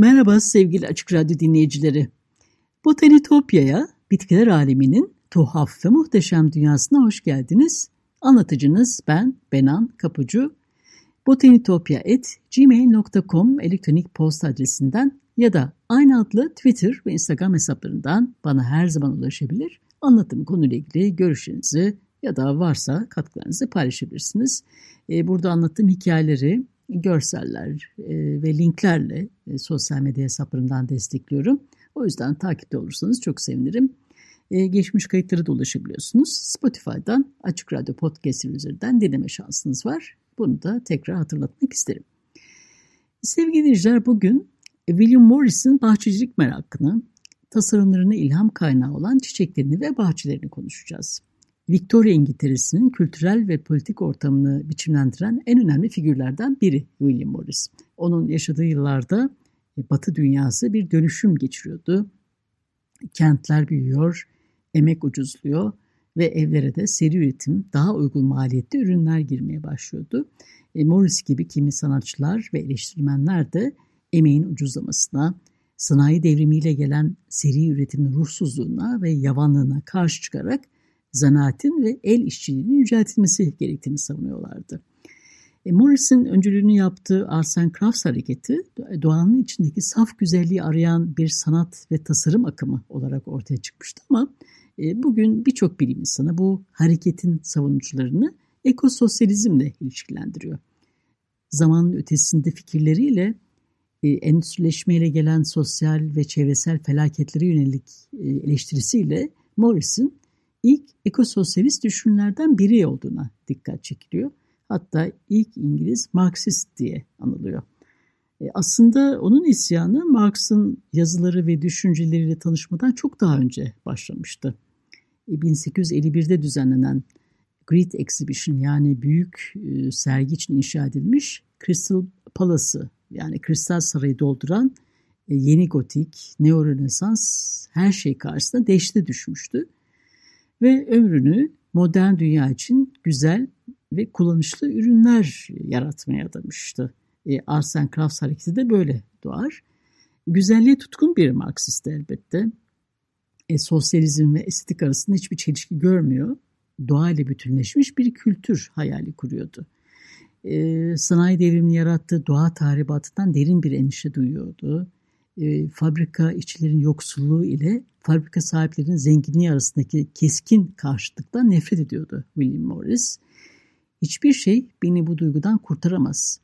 Merhaba sevgili Açık Radyo dinleyicileri. Botanitopya'ya, bitkiler aleminin tuhaf ve muhteşem dünyasına hoş geldiniz. Anlatıcınız ben Benan Kapucu. botanitopya.gmail.com elektronik posta adresinden ya da aynı adlı Twitter ve Instagram hesaplarından bana her zaman ulaşabilir. Anlatım konuyla ilgili görüşlerinizi ya da varsa katkılarınızı paylaşabilirsiniz. Ee, burada anlattığım hikayeleri görseller e, ve linklerle e, sosyal medya hesaplarımdan destekliyorum. O yüzden takipte olursanız çok sevinirim. E, geçmiş kayıtları da ulaşabiliyorsunuz. Spotify'dan Açık Radyo Podcast üzerinden dinleme şansınız var. Bunu da tekrar hatırlatmak isterim. Sevgili dinleyiciler bugün William Morris'in bahçecilik merakını, tasarımlarına ilham kaynağı olan çiçeklerini ve bahçelerini konuşacağız. Victoria İngiltere'sinin kültürel ve politik ortamını biçimlendiren en önemli figürlerden biri William Morris. Onun yaşadığı yıllarda e, Batı dünyası bir dönüşüm geçiriyordu. Kentler büyüyor, emek ucuzluyor ve evlere de seri üretim, daha uygun maliyetli ürünler girmeye başlıyordu. E, Morris gibi kimi sanatçılar ve eleştirmenler de emeğin ucuzlamasına, sanayi devrimiyle gelen seri üretimin ruhsuzluğuna ve yavanlığına karşı çıkarak zanaatin ve el işçiliğinin yüceltilmesi gerektiğini savunuyorlardı. E, Morris'in öncülüğünü yaptığı Arts and Crafts hareketi doğanın içindeki saf güzelliği arayan bir sanat ve tasarım akımı olarak ortaya çıkmıştı ama e, bugün birçok bilim insanı bu hareketin savunucularını ekososyalizmle ilişkilendiriyor. Zamanın ötesinde fikirleriyle e, endüstrileşmeyle gelen sosyal ve çevresel felaketlere yönelik e, eleştirisiyle Morris'in ilk ekososyalist düşünürlerden biri olduğuna dikkat çekiliyor. Hatta ilk İngiliz Marksist diye anılıyor. E, aslında onun isyanı Marx'ın yazıları ve düşünceleriyle tanışmadan çok daha önce başlamıştı. 1851'de e, düzenlenen Great Exhibition yani büyük e, sergi için inşa edilmiş Crystal Palace'ı yani Kristal Sarayı dolduran yeni gotik, neo-rönesans her şey karşısında deşte düşmüştü ve ömrünü modern dünya için güzel ve kullanışlı ürünler yaratmaya adamıştı. E, Arts and Crafts hareketi de böyle doğar. Güzelliğe tutkun bir Marksist elbette. E, sosyalizm ve estetik arasında hiçbir çelişki görmüyor. Doğayla bütünleşmiş bir kültür hayali kuruyordu. E, sanayi devrimini yarattığı doğa tahribatından derin bir endişe duyuyordu e, fabrika işçilerin yoksulluğu ile fabrika sahiplerinin zenginliği arasındaki keskin karşıtlıktan nefret ediyordu William Morris. Hiçbir şey beni bu duygudan kurtaramaz.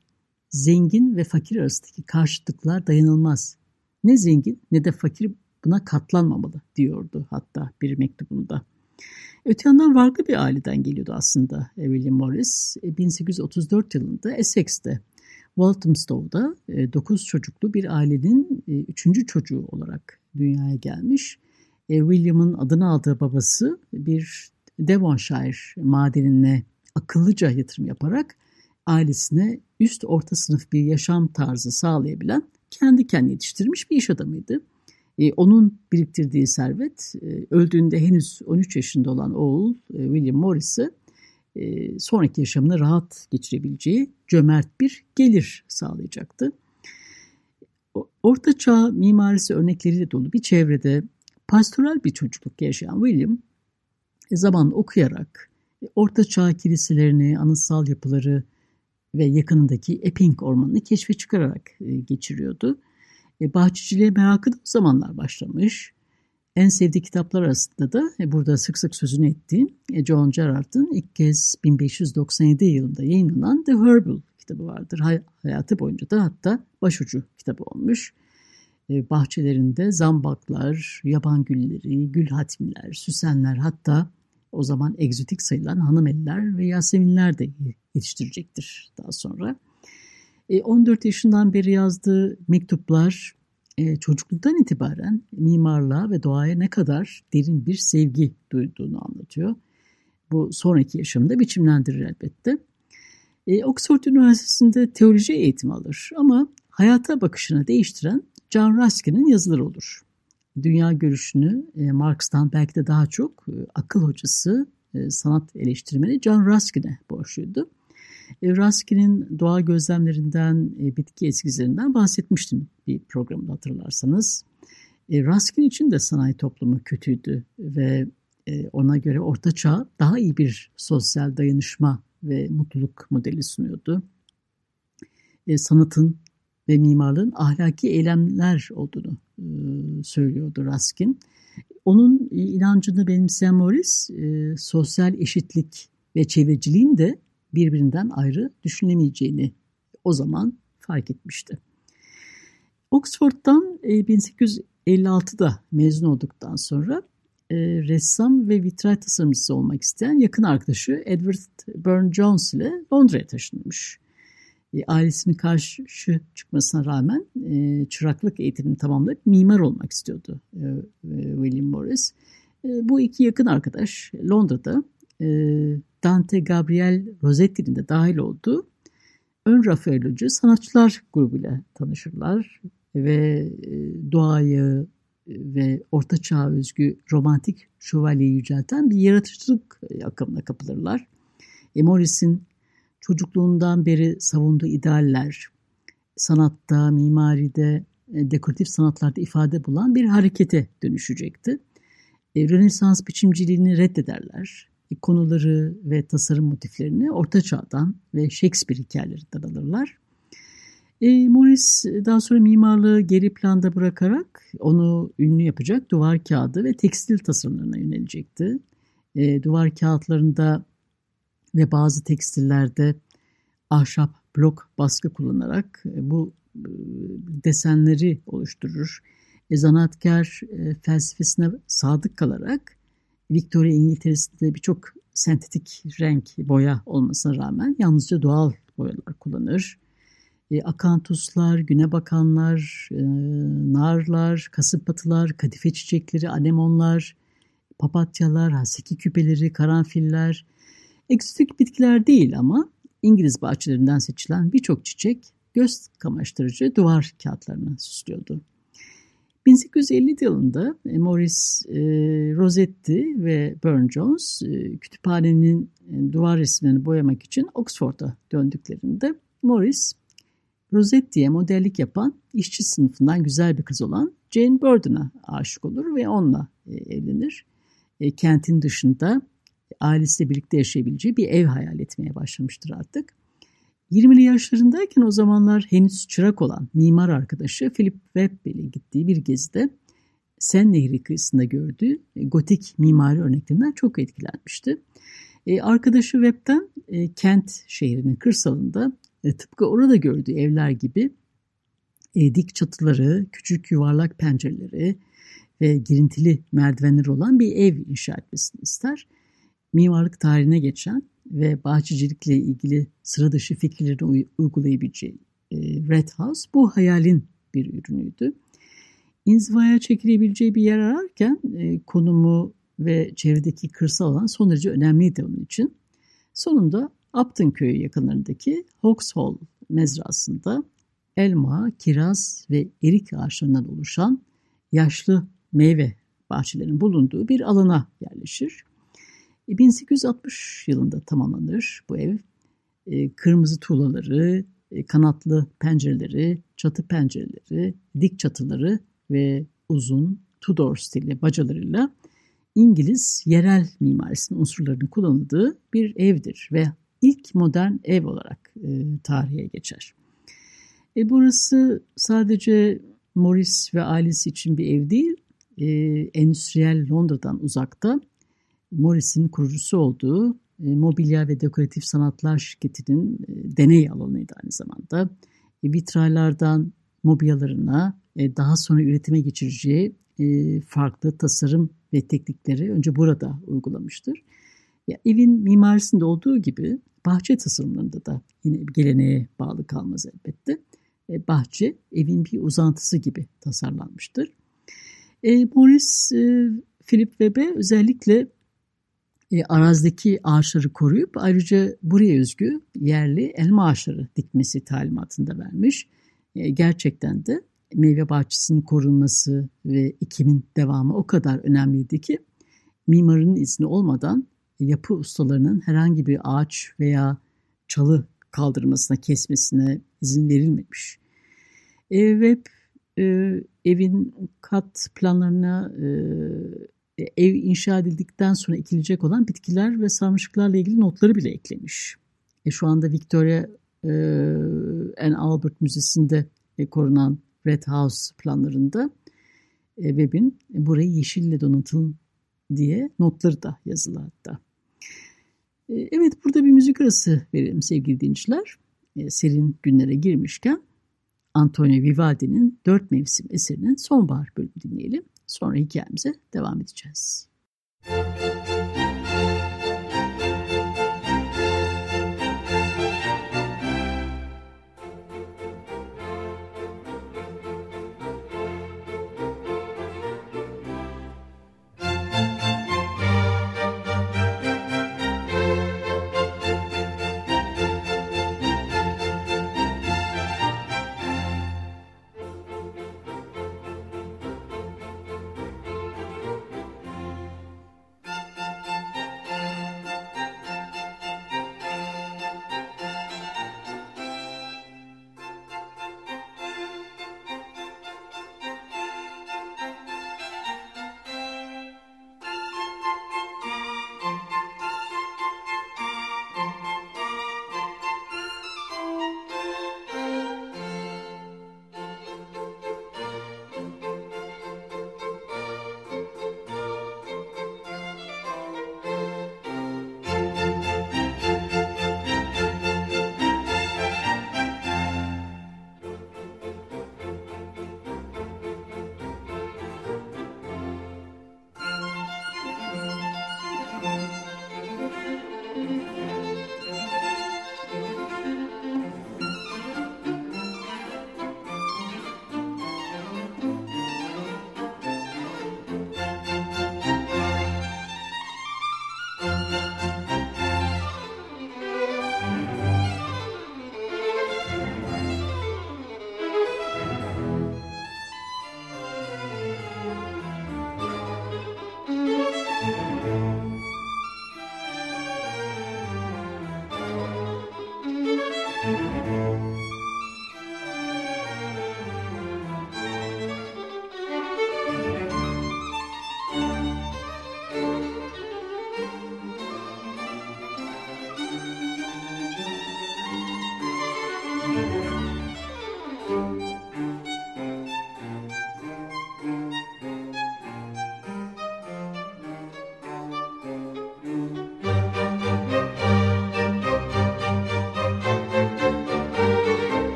Zengin ve fakir arasındaki karşıtlıklar dayanılmaz. Ne zengin ne de fakir buna katlanmamalı diyordu hatta bir mektubunda. Öte yandan farklı bir aileden geliyordu aslında William Morris. 1834 e, yılında Essex'te Walthamstow'da 9 e, çocuklu bir ailenin 3. E, çocuğu olarak dünyaya gelmiş. E, William'ın adını aldığı babası bir Devonshire madenine akıllıca yatırım yaparak ailesine üst orta sınıf bir yaşam tarzı sağlayabilen kendi kendine yetiştirmiş bir iş adamıydı. Onun biriktirdiği servet öldüğünde henüz 13 yaşında olan oğul William Morris'ı e, sonraki yaşamını rahat geçirebileceği cömert bir gelir sağlayacaktı. Orta çağ mimarisi örnekleriyle dolu bir çevrede pastoral bir çocukluk yaşayan William e, zaman okuyarak e, Orta Çağ kiliselerini, anıtsal yapıları ve yakınındaki Epping Ormanı'nı keşfe çıkararak geçiriyordu. Bahçeciliğe merakı da o zamanlar başlamış. En sevdiği kitaplar arasında da e, burada sık sık sözünü ettiğim e, John Gerard'ın ilk kez 1597 yılında yayınlanan The Herbal kitabı vardır. Hayatı boyunca da hatta başucu kitabı olmuş. e, bahçelerinde zambaklar, yaban gülleri, gül hatmiler, süsenler hatta o zaman egzotik sayılan hanımeliler ve yaseminler de yetiştirecektir daha sonra. 14 e, yaşından beri yazdığı mektuplar e, çocukluktan itibaren mimarlığa ve doğaya ne kadar derin bir sevgi duyduğunu anlatıyor. Bu sonraki yaşamda biçimlendirir elbette. Oxford Üniversitesi'nde teoloji eğitimi alır ama hayata bakışını değiştiren John Ruskin'in yazıları olur. Dünya görüşünü e, Marx'tan belki de daha çok e, akıl hocası, e, sanat eleştirmeni John Ruskin'e borçluydu. E, Ruskin'in doğa gözlemlerinden, e, bitki eskizlerinden bahsetmiştim bir programda hatırlarsanız. E, Ruskin için de sanayi toplumu kötüydü ve ona göre Orta Çağ daha iyi bir sosyal dayanışma ve mutluluk modeli sunuyordu. Sanatın ve mimarlığın ahlaki eylemler olduğunu söylüyordu Raskin. Onun inancını benimseyen Morris, sosyal eşitlik ve çevreciliğin de birbirinden ayrı düşünemeyeceğini o zaman fark etmişti. Oxford'dan e, 1856'da mezun olduktan sonra e, ressam ve vitray tasarımcısı olmak isteyen yakın arkadaşı Edward Burne-Jones ile Londra'ya taşınmış e, ailesinin karşı çıkmasına rağmen e, çıraklık eğitimini tamamlayıp mimar olmak istiyordu e, e, William Morris. E, bu iki yakın arkadaş Londra'da e, Dante Gabriel Rossetti'nin de dahil olduğu ön Rafaelocu sanatçılar grubuyla tanışırlar ve e, doğayı ve orta çağ özgü romantik şövalyeyi yücelten bir yaratıcılık akımına kapılırlar. E, Morris'in çocukluğundan beri savunduğu idealler, sanatta, mimaride, e, dekoratif sanatlarda ifade bulan bir harekete dönüşecekti. E, Rönesans biçimciliğini reddederler. E, konuları ve tasarım motiflerini Orta Çağ'dan ve Shakespeare hikayelerinden alırlar. E, Morris daha sonra mimarlığı geri planda bırakarak onu ünlü yapacak duvar kağıdı ve tekstil tasarımlarına yönelecekti. E, duvar kağıtlarında ve bazı tekstillerde ahşap blok baskı kullanarak e, bu e, desenleri oluşturur. E, zanaatkar e, felsefesine sadık kalarak Victoria İngiltere'sinde birçok sentetik renk boya olmasına rağmen yalnızca doğal boyalar kullanır. E, akantuslar, güne bakanlar, e, narlar, kasımpatılar, kadife çiçekleri, anemonlar, papatyalar, haseki küpeleri, karanfiller, Eksotik bitkiler değil ama İngiliz bahçelerinden seçilen birçok çiçek göz kamaştırıcı duvar kağıtlarını süslüyordu. 1850 yılında e, Morris e, Rossetti ve Burne-Jones e, kütüphanenin duvar resimlerini boyamak için Oxford'a döndüklerinde Morris Rossetti'ye modellik yapan işçi sınıfından güzel bir kız olan Jane Burden'a aşık olur ve onunla evlenir. Kentin dışında ailesiyle birlikte yaşayabileceği bir ev hayal etmeye başlamıştır artık. 20'li yaşlarındayken o zamanlar henüz çırak olan mimar arkadaşı Philip Webb gittiği bir gezide Sen Nehri kıyısında gördüğü gotik mimari örneklerinden çok etkilenmişti. E, arkadaşı Webb'den e, Kent şehrinin kırsalında e, tıpkı orada gördüğü evler gibi e, dik çatıları, küçük yuvarlak pencereleri ve girintili merdivenleri olan bir ev inşa etmesini ister mimarlık tarihine geçen ve bahçecilikle ilgili sıra dışı fikirleri uygulayabileceği e, Red House bu hayalin bir ürünüydü. İnzivaya çekilebileceği bir yer ararken e, konumu ve çevredeki kırsal alan son derece önemliydi onun için. Sonunda Upton köyü yakınlarındaki Hall mezrasında elma, kiraz ve erik ağaçlarından oluşan yaşlı meyve bahçelerinin bulunduğu bir alana yerleşir. 1860 e, yılında tamamlanır bu ev. E, kırmızı tuğlaları, e, kanatlı pencereleri, çatı pencereleri, dik çatıları ve uzun Tudor stili bacalarıyla İngiliz yerel mimarisinin unsurlarının kullanıldığı bir evdir ve ilk modern ev olarak e, tarihe geçer. E, burası sadece Morris ve ailesi için bir ev değil, e, endüstriyel Londra'dan uzakta Morris'in kurucusu olduğu e, mobilya ve dekoratif sanatlar şirketinin e, deney alanıydı aynı zamanda. E, vitraylardan mobilyalarına daha sonra üretime geçireceği farklı tasarım ve teknikleri önce burada uygulamıştır. Ya, evin mimarisinde olduğu gibi bahçe tasarımlarında da yine geleneğe bağlı kalmaz elbette. Bahçe evin bir uzantısı gibi tasarlanmıştır. E, Morris e, Philip Webb'e özellikle e, arazideki ağaçları koruyup ayrıca buraya özgü yerli elma ağaçları dikmesi talimatında vermiş. E, gerçekten de meyve bahçesinin korunması ve ekimin devamı o kadar önemliydi ki mimarın izni olmadan yapı ustalarının herhangi bir ağaç veya çalı kaldırmasına, kesmesine izin verilmemiş. E, ve e, evin kat planlarına e, ev inşa edildikten sonra ekilecek olan bitkiler ve sarmaşıklarla ilgili notları bile eklemiş. E, şu anda Victoria e, and Albert Müzesi'nde e, korunan Red House planlarında e, Webb'in burayı yeşille donatın diye notları da yazılı hatta. E, evet burada bir müzik arası verelim sevgili dinleyiciler. E, serin günlere girmişken Antonio Vivaldi'nin Dört Mevsim eserinin sonbahar bölümü dinleyelim. Sonra hikayemize devam edeceğiz. Müzik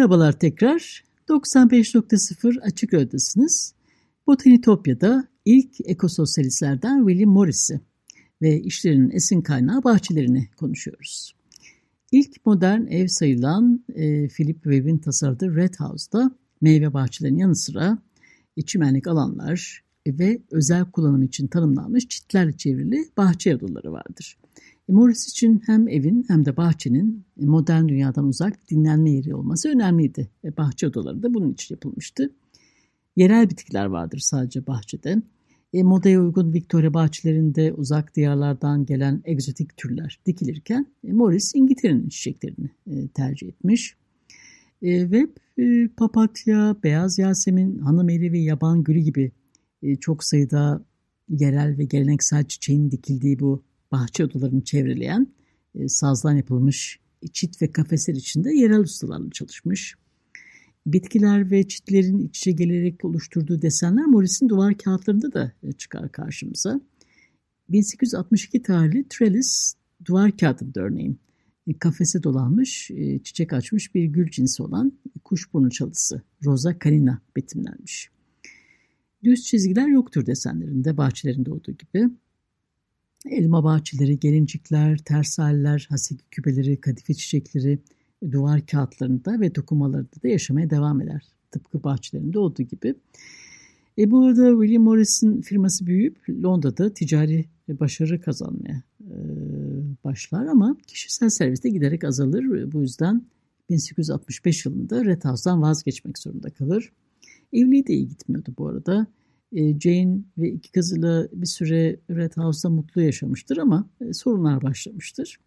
Merhabalar tekrar. 95.0 Açık Radyo'dasınız. Botanitopya'da ilk ekososyalistlerden William Morris'i ve işlerinin esin kaynağı bahçelerini konuşuyoruz. İlk modern ev sayılan e, Philip Webb'in tasarladığı Red House'da meyve bahçelerinin yanı sıra çimenlik alanlar ve özel kullanım için tanımlanmış çitlerle çevrili bahçe odaları vardır. E, Morris için hem evin hem de bahçenin modern dünyadan uzak dinlenme yeri olması önemliydi. E, bahçe odaları da bunun için yapılmıştı. Yerel bitkiler vardır sadece bahçede. E, modaya uygun Victoria bahçelerinde uzak diyarlardan gelen egzotik türler dikilirken e, Morris İngiltere'nin çiçeklerini e, tercih etmiş. E, ve e, papatya, beyaz yasemin, hanımeli ve yaban gülü gibi e, çok sayıda yerel ve geleneksel çiçeğin dikildiği bu bahçe odalarını çevreleyen e, sazdan yapılmış çit ve kafesler içinde yerel ustalarla çalışmış. Bitkiler ve çitlerin iç içe gelerek oluşturduğu desenler Morris'in duvar kağıtlarında da e, çıkar karşımıza. 1862 tarihli Trellis duvar kağıtında örneğin e, kafese dolanmış, e, çiçek açmış bir gül cinsi olan kuşburnu çalısı Rosa canina betimlenmiş. Düz çizgiler yoktur desenlerinde, bahçelerinde olduğu gibi. Elma bahçeleri, gelincikler, tersaller, haseki küpeleri, kadife çiçekleri, duvar kağıtlarında ve dokumalarında da yaşamaya devam eder. Tıpkı bahçelerinde olduğu gibi. E bu arada William Morris'in firması büyüyüp Londra'da ticari başarı kazanmaya e, başlar ama kişisel serviste giderek azalır. Bu yüzden 1865 yılında Red House'dan vazgeçmek zorunda kalır. Evliliği de iyi gitmiyordu bu arada. E, Jane ve iki kızıyla bir süre Red House'da mutlu yaşamıştır ama e, sorunlar başlamıştır.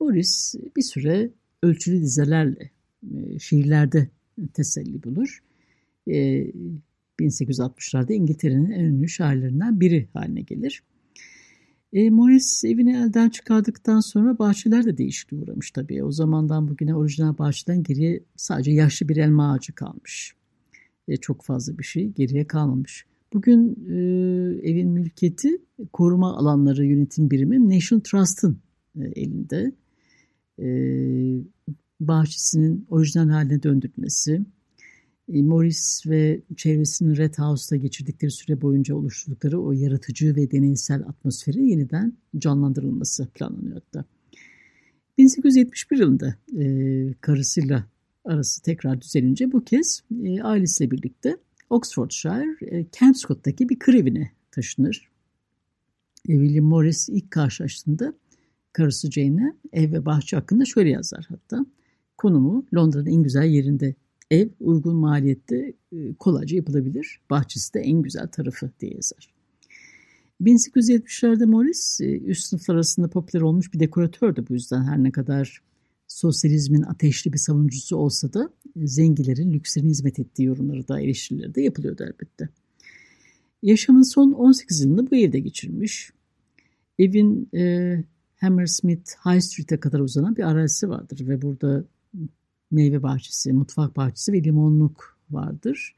Morris bir süre ölçülü dizelerle e, şiirlerde teselli bulur. 1860'larda İngiltere'nin en ünlü şairlerinden biri haline gelir. E, Morris evini elden çıkardıktan sonra bahçeler de değişikliğe uğramış tabii. O zamandan bugüne orijinal bahçeden geriye sadece yaşlı bir elma ağacı kalmış. E, çok fazla bir şey geriye kalmamış. Bugün e, evin mülkiyeti koruma alanları yönetim birimi National Trust'ın e, elinde. E, bahçesinin orijinal haline döndürülmesi, e, Morris ve çevresinin Red House'da geçirdikleri süre boyunca oluşturdukları o yaratıcı ve deneysel atmosferi yeniden canlandırılması planlanıyor hatta. 1871 yılında e, karısıyla arası tekrar düzelince bu kez e, ailesiyle birlikte Oxfordshire, e, Campscott'taki bir kır evine taşınır. E, William Morris ilk karşılaştığında karısı Jane'e ev ve bahçe hakkında şöyle yazar hatta. Konumu Londra'nın en güzel yerinde. Ev uygun maliyette e, kolayca yapılabilir. Bahçesi de en güzel tarafı diye yazar. 1870'lerde Morris üst sınıflar arasında popüler olmuş bir dekoratördü bu yüzden her ne kadar sosyalizmin ateşli bir savunucusu olsa da e, zengilerin lükslerine hizmet ettiği yorumları da eleştirileri de yapılıyordu elbette. Yaşamın son 18 yılını bu evde geçirmiş. Evin e, Hammersmith High Street'e kadar uzanan bir arazisi vardır ve burada meyve bahçesi, mutfak bahçesi ve limonluk vardır.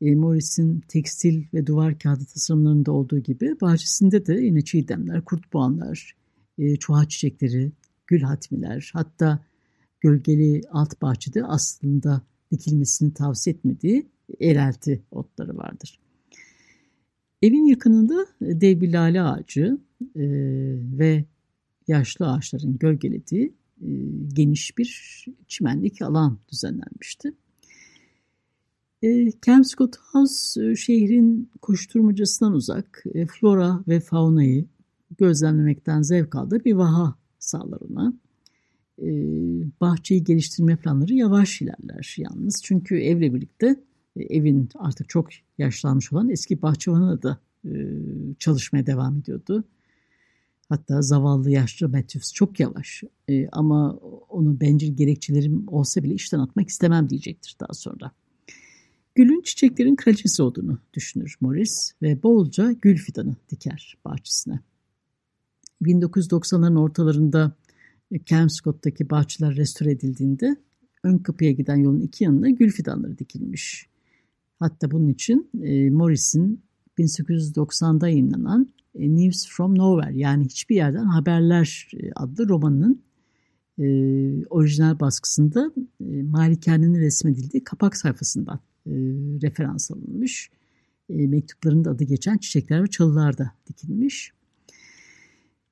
E, Morris'in tekstil ve duvar kağıdı tasarımlarında olduğu gibi bahçesinde de yine çiğdemler, kurtboğanlar, e, çuha çiçekleri, gül hatmiler hatta gölgeli alt bahçede aslında dikilmesini tavsiye etmediği erelti otları vardır. Evin yakınında dev bir lale ağacı e, ve yaşlı ağaçların gölgelediği e, geniş bir çimenlik alan düzenlenmişti. E, Kelmscott House e, şehrin koşturmacasından uzak e, flora ve faunayı gözlemlemekten zevk aldığı bir vaha sağlar ona. E, bahçeyi geliştirme planları yavaş ilerler yalnız. Çünkü evle birlikte e, evin artık çok yaşlanmış olan eski bahçıvanı da e, çalışmaya devam ediyordu. Hatta zavallı yaşlı Matthews çok yavaş ama onu bencil gerekçelerim olsa bile işten atmak istemem diyecektir daha sonra. Gülün çiçeklerin kraliçesi olduğunu düşünür Morris ve bolca gül fidanı diker bahçesine. 1990'ların ortalarında Kelmscott'taki bahçeler restore edildiğinde ön kapıya giden yolun iki yanına gül fidanları dikilmiş. Hatta bunun için e, Morris'in 1890'da yayınlanan e, News from Nowhere yani hiçbir yerden haberler e, adlı romanının e, orijinal baskısında e, malikanenin resmedildiği kapak sayfasından e, referans alınmış. E, mektuplarında adı geçen çiçekler ve çalılar da dikilmiş.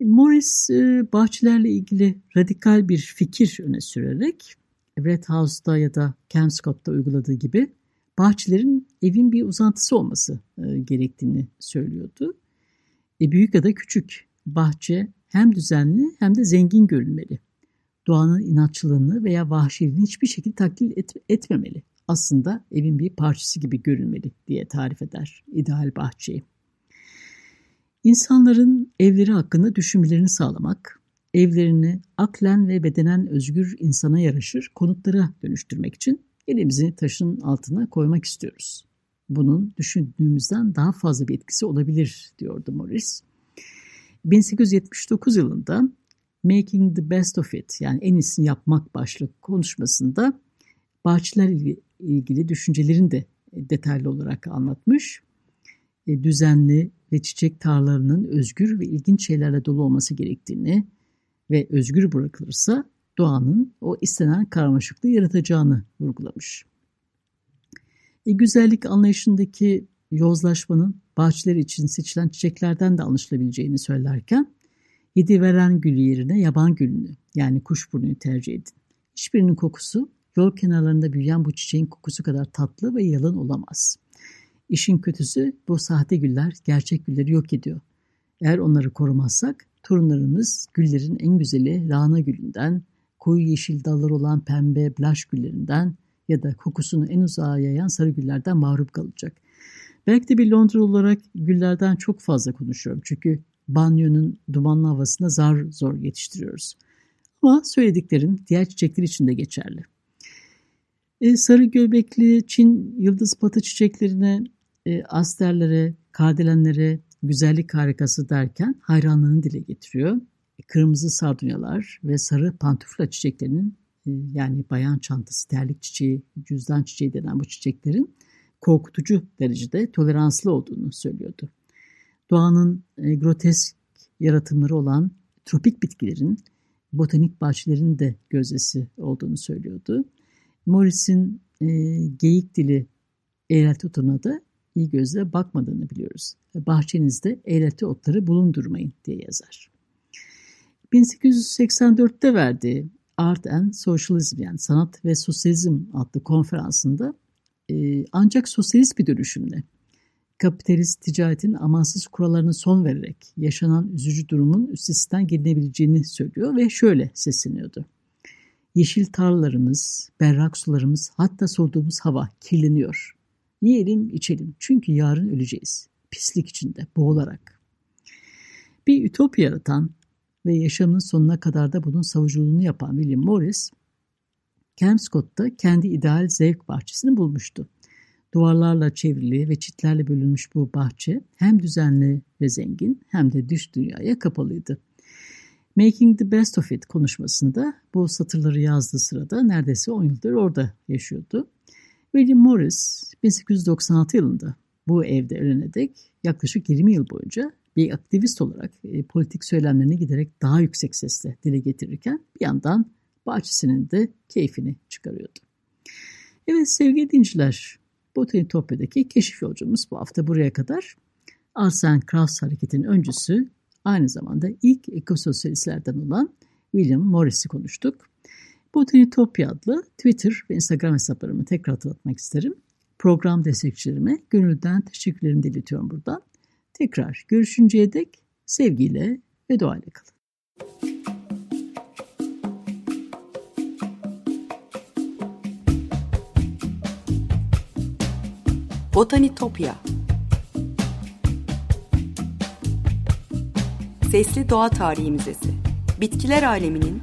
Morris e, bahçelerle ilgili radikal bir fikir öne sürerek Red House'da ya da Camscott'ta uyguladığı gibi bahçelerin evin bir uzantısı olması e, gerektiğini söylüyordu. E, büyük ya da küçük bahçe hem düzenli hem de zengin görünmeli. Doğanın inatçılığını veya vahşiliğini hiçbir şekilde taklit et, etmemeli. Aslında evin bir parçası gibi görünmeli diye tarif eder ideal bahçeyi. İnsanların evleri hakkında düşünmelerini sağlamak, evlerini aklen ve bedenen özgür insana yaraşır konutlara dönüştürmek için elimizi taşın altına koymak istiyoruz. Bunun düşündüğümüzden daha fazla bir etkisi olabilir diyordu Morris. 1879 yılında Making the Best of It yani en iyisini yapmak başlık konuşmasında bahçeler ilgili düşüncelerini de detaylı olarak anlatmış. E, düzenli ve çiçek tarlalarının özgür ve ilginç şeylerle dolu olması gerektiğini ve özgür bırakılırsa doğanın o istenen karmaşıklığı yaratacağını vurgulamış. E, güzellik anlayışındaki yozlaşmanın bahçeler için seçilen çiçeklerden de anlaşılabileceğini söylerken yedi veren gül yerine yaban gülünü yani kuşburnuyu tercih edin. Hiçbirinin kokusu yol kenarlarında büyüyen bu çiçeğin kokusu kadar tatlı ve yalın olamaz. İşin kötüsü bu sahte güller gerçek gülleri yok ediyor. Eğer onları korumazsak torunlarımız güllerin en güzeli lahana gülünden, koyu yeşil dalları olan pembe blaş güllerinden ya da kokusunu en uzağa yayan sarı güllerden mahrum kalacak. Belki de bir Londra olarak güllerden çok fazla konuşuyorum. Çünkü banyonun dumanlı havasında zar zor yetiştiriyoruz. Ama söylediklerim diğer çiçekler için de geçerli. E, sarı göbekli Çin yıldız patı çiçeklerine, e, asterlere, kardelenlere güzellik harikası derken hayranlığını dile getiriyor. E, kırmızı sardunyalar ve sarı pantufla çiçeklerinin e, yani bayan çantası, terlik çiçeği, cüzdan çiçeği denen bu çiçeklerin korkutucu derecede toleranslı olduğunu söylüyordu. Doğanın e, grotesk yaratımları olan tropik bitkilerin botanik bahçelerin de gözdesi olduğunu söylüyordu. Morris'in e, geyik dili eğrelti da iyi gözle bakmadığını biliyoruz. Bahçenizde eğrelti otları bulundurmayın diye yazar. 1884'te verdiği Art and Socialism yani Sanat ve Sosyalizm adlı konferansında e, ancak sosyalist bir dönüşümle kapitalist ticaretin amansız kurallarına son vererek yaşanan üzücü durumun üstesinden gelinebileceğini söylüyor ve şöyle sesleniyordu. Yeşil tarlalarımız, berrak sularımız, hatta solduğumuz hava kirleniyor. Yiyelim, içelim çünkü yarın öleceğiz. Pislik içinde, boğularak. Bir ütopya yaratan ve yaşamının sonuna kadar da bunun savuculuğunu yapan William Morris, Kelmscott'ta kendi ideal zevk bahçesini bulmuştu. Duvarlarla çevrili ve çitlerle bölünmüş bu bahçe hem düzenli ve zengin hem de dış dünyaya kapalıydı. Making the Best of It konuşmasında bu satırları yazdığı sırada neredeyse 10 yıldır orada yaşıyordu. William Morris 1896 yılında bu evde öğrenerek yaklaşık 20 yıl boyunca bir aktivist olarak e, politik söylemlerini giderek daha yüksek sesle dile getirirken bir yandan bahçesinin de keyfini çıkarıyordu. Evet sevgili dinciler, Botanitopya'daki keşif yolcumuz bu hafta buraya kadar. Arsen Krauss hareketinin öncüsü aynı zamanda ilk ekososyalistlerden olan William Morris'i konuştuk. Botanitopya adlı Twitter ve Instagram hesaplarımı tekrar hatırlatmak isterim. Program destekçilerime gönülden teşekkürlerimi diletiyorum buradan. Tekrar görüşünceye dek sevgiyle ve duayla kalın. Botanitopya Sesli Doğa Tarihi Müzesi Bitkiler aleminin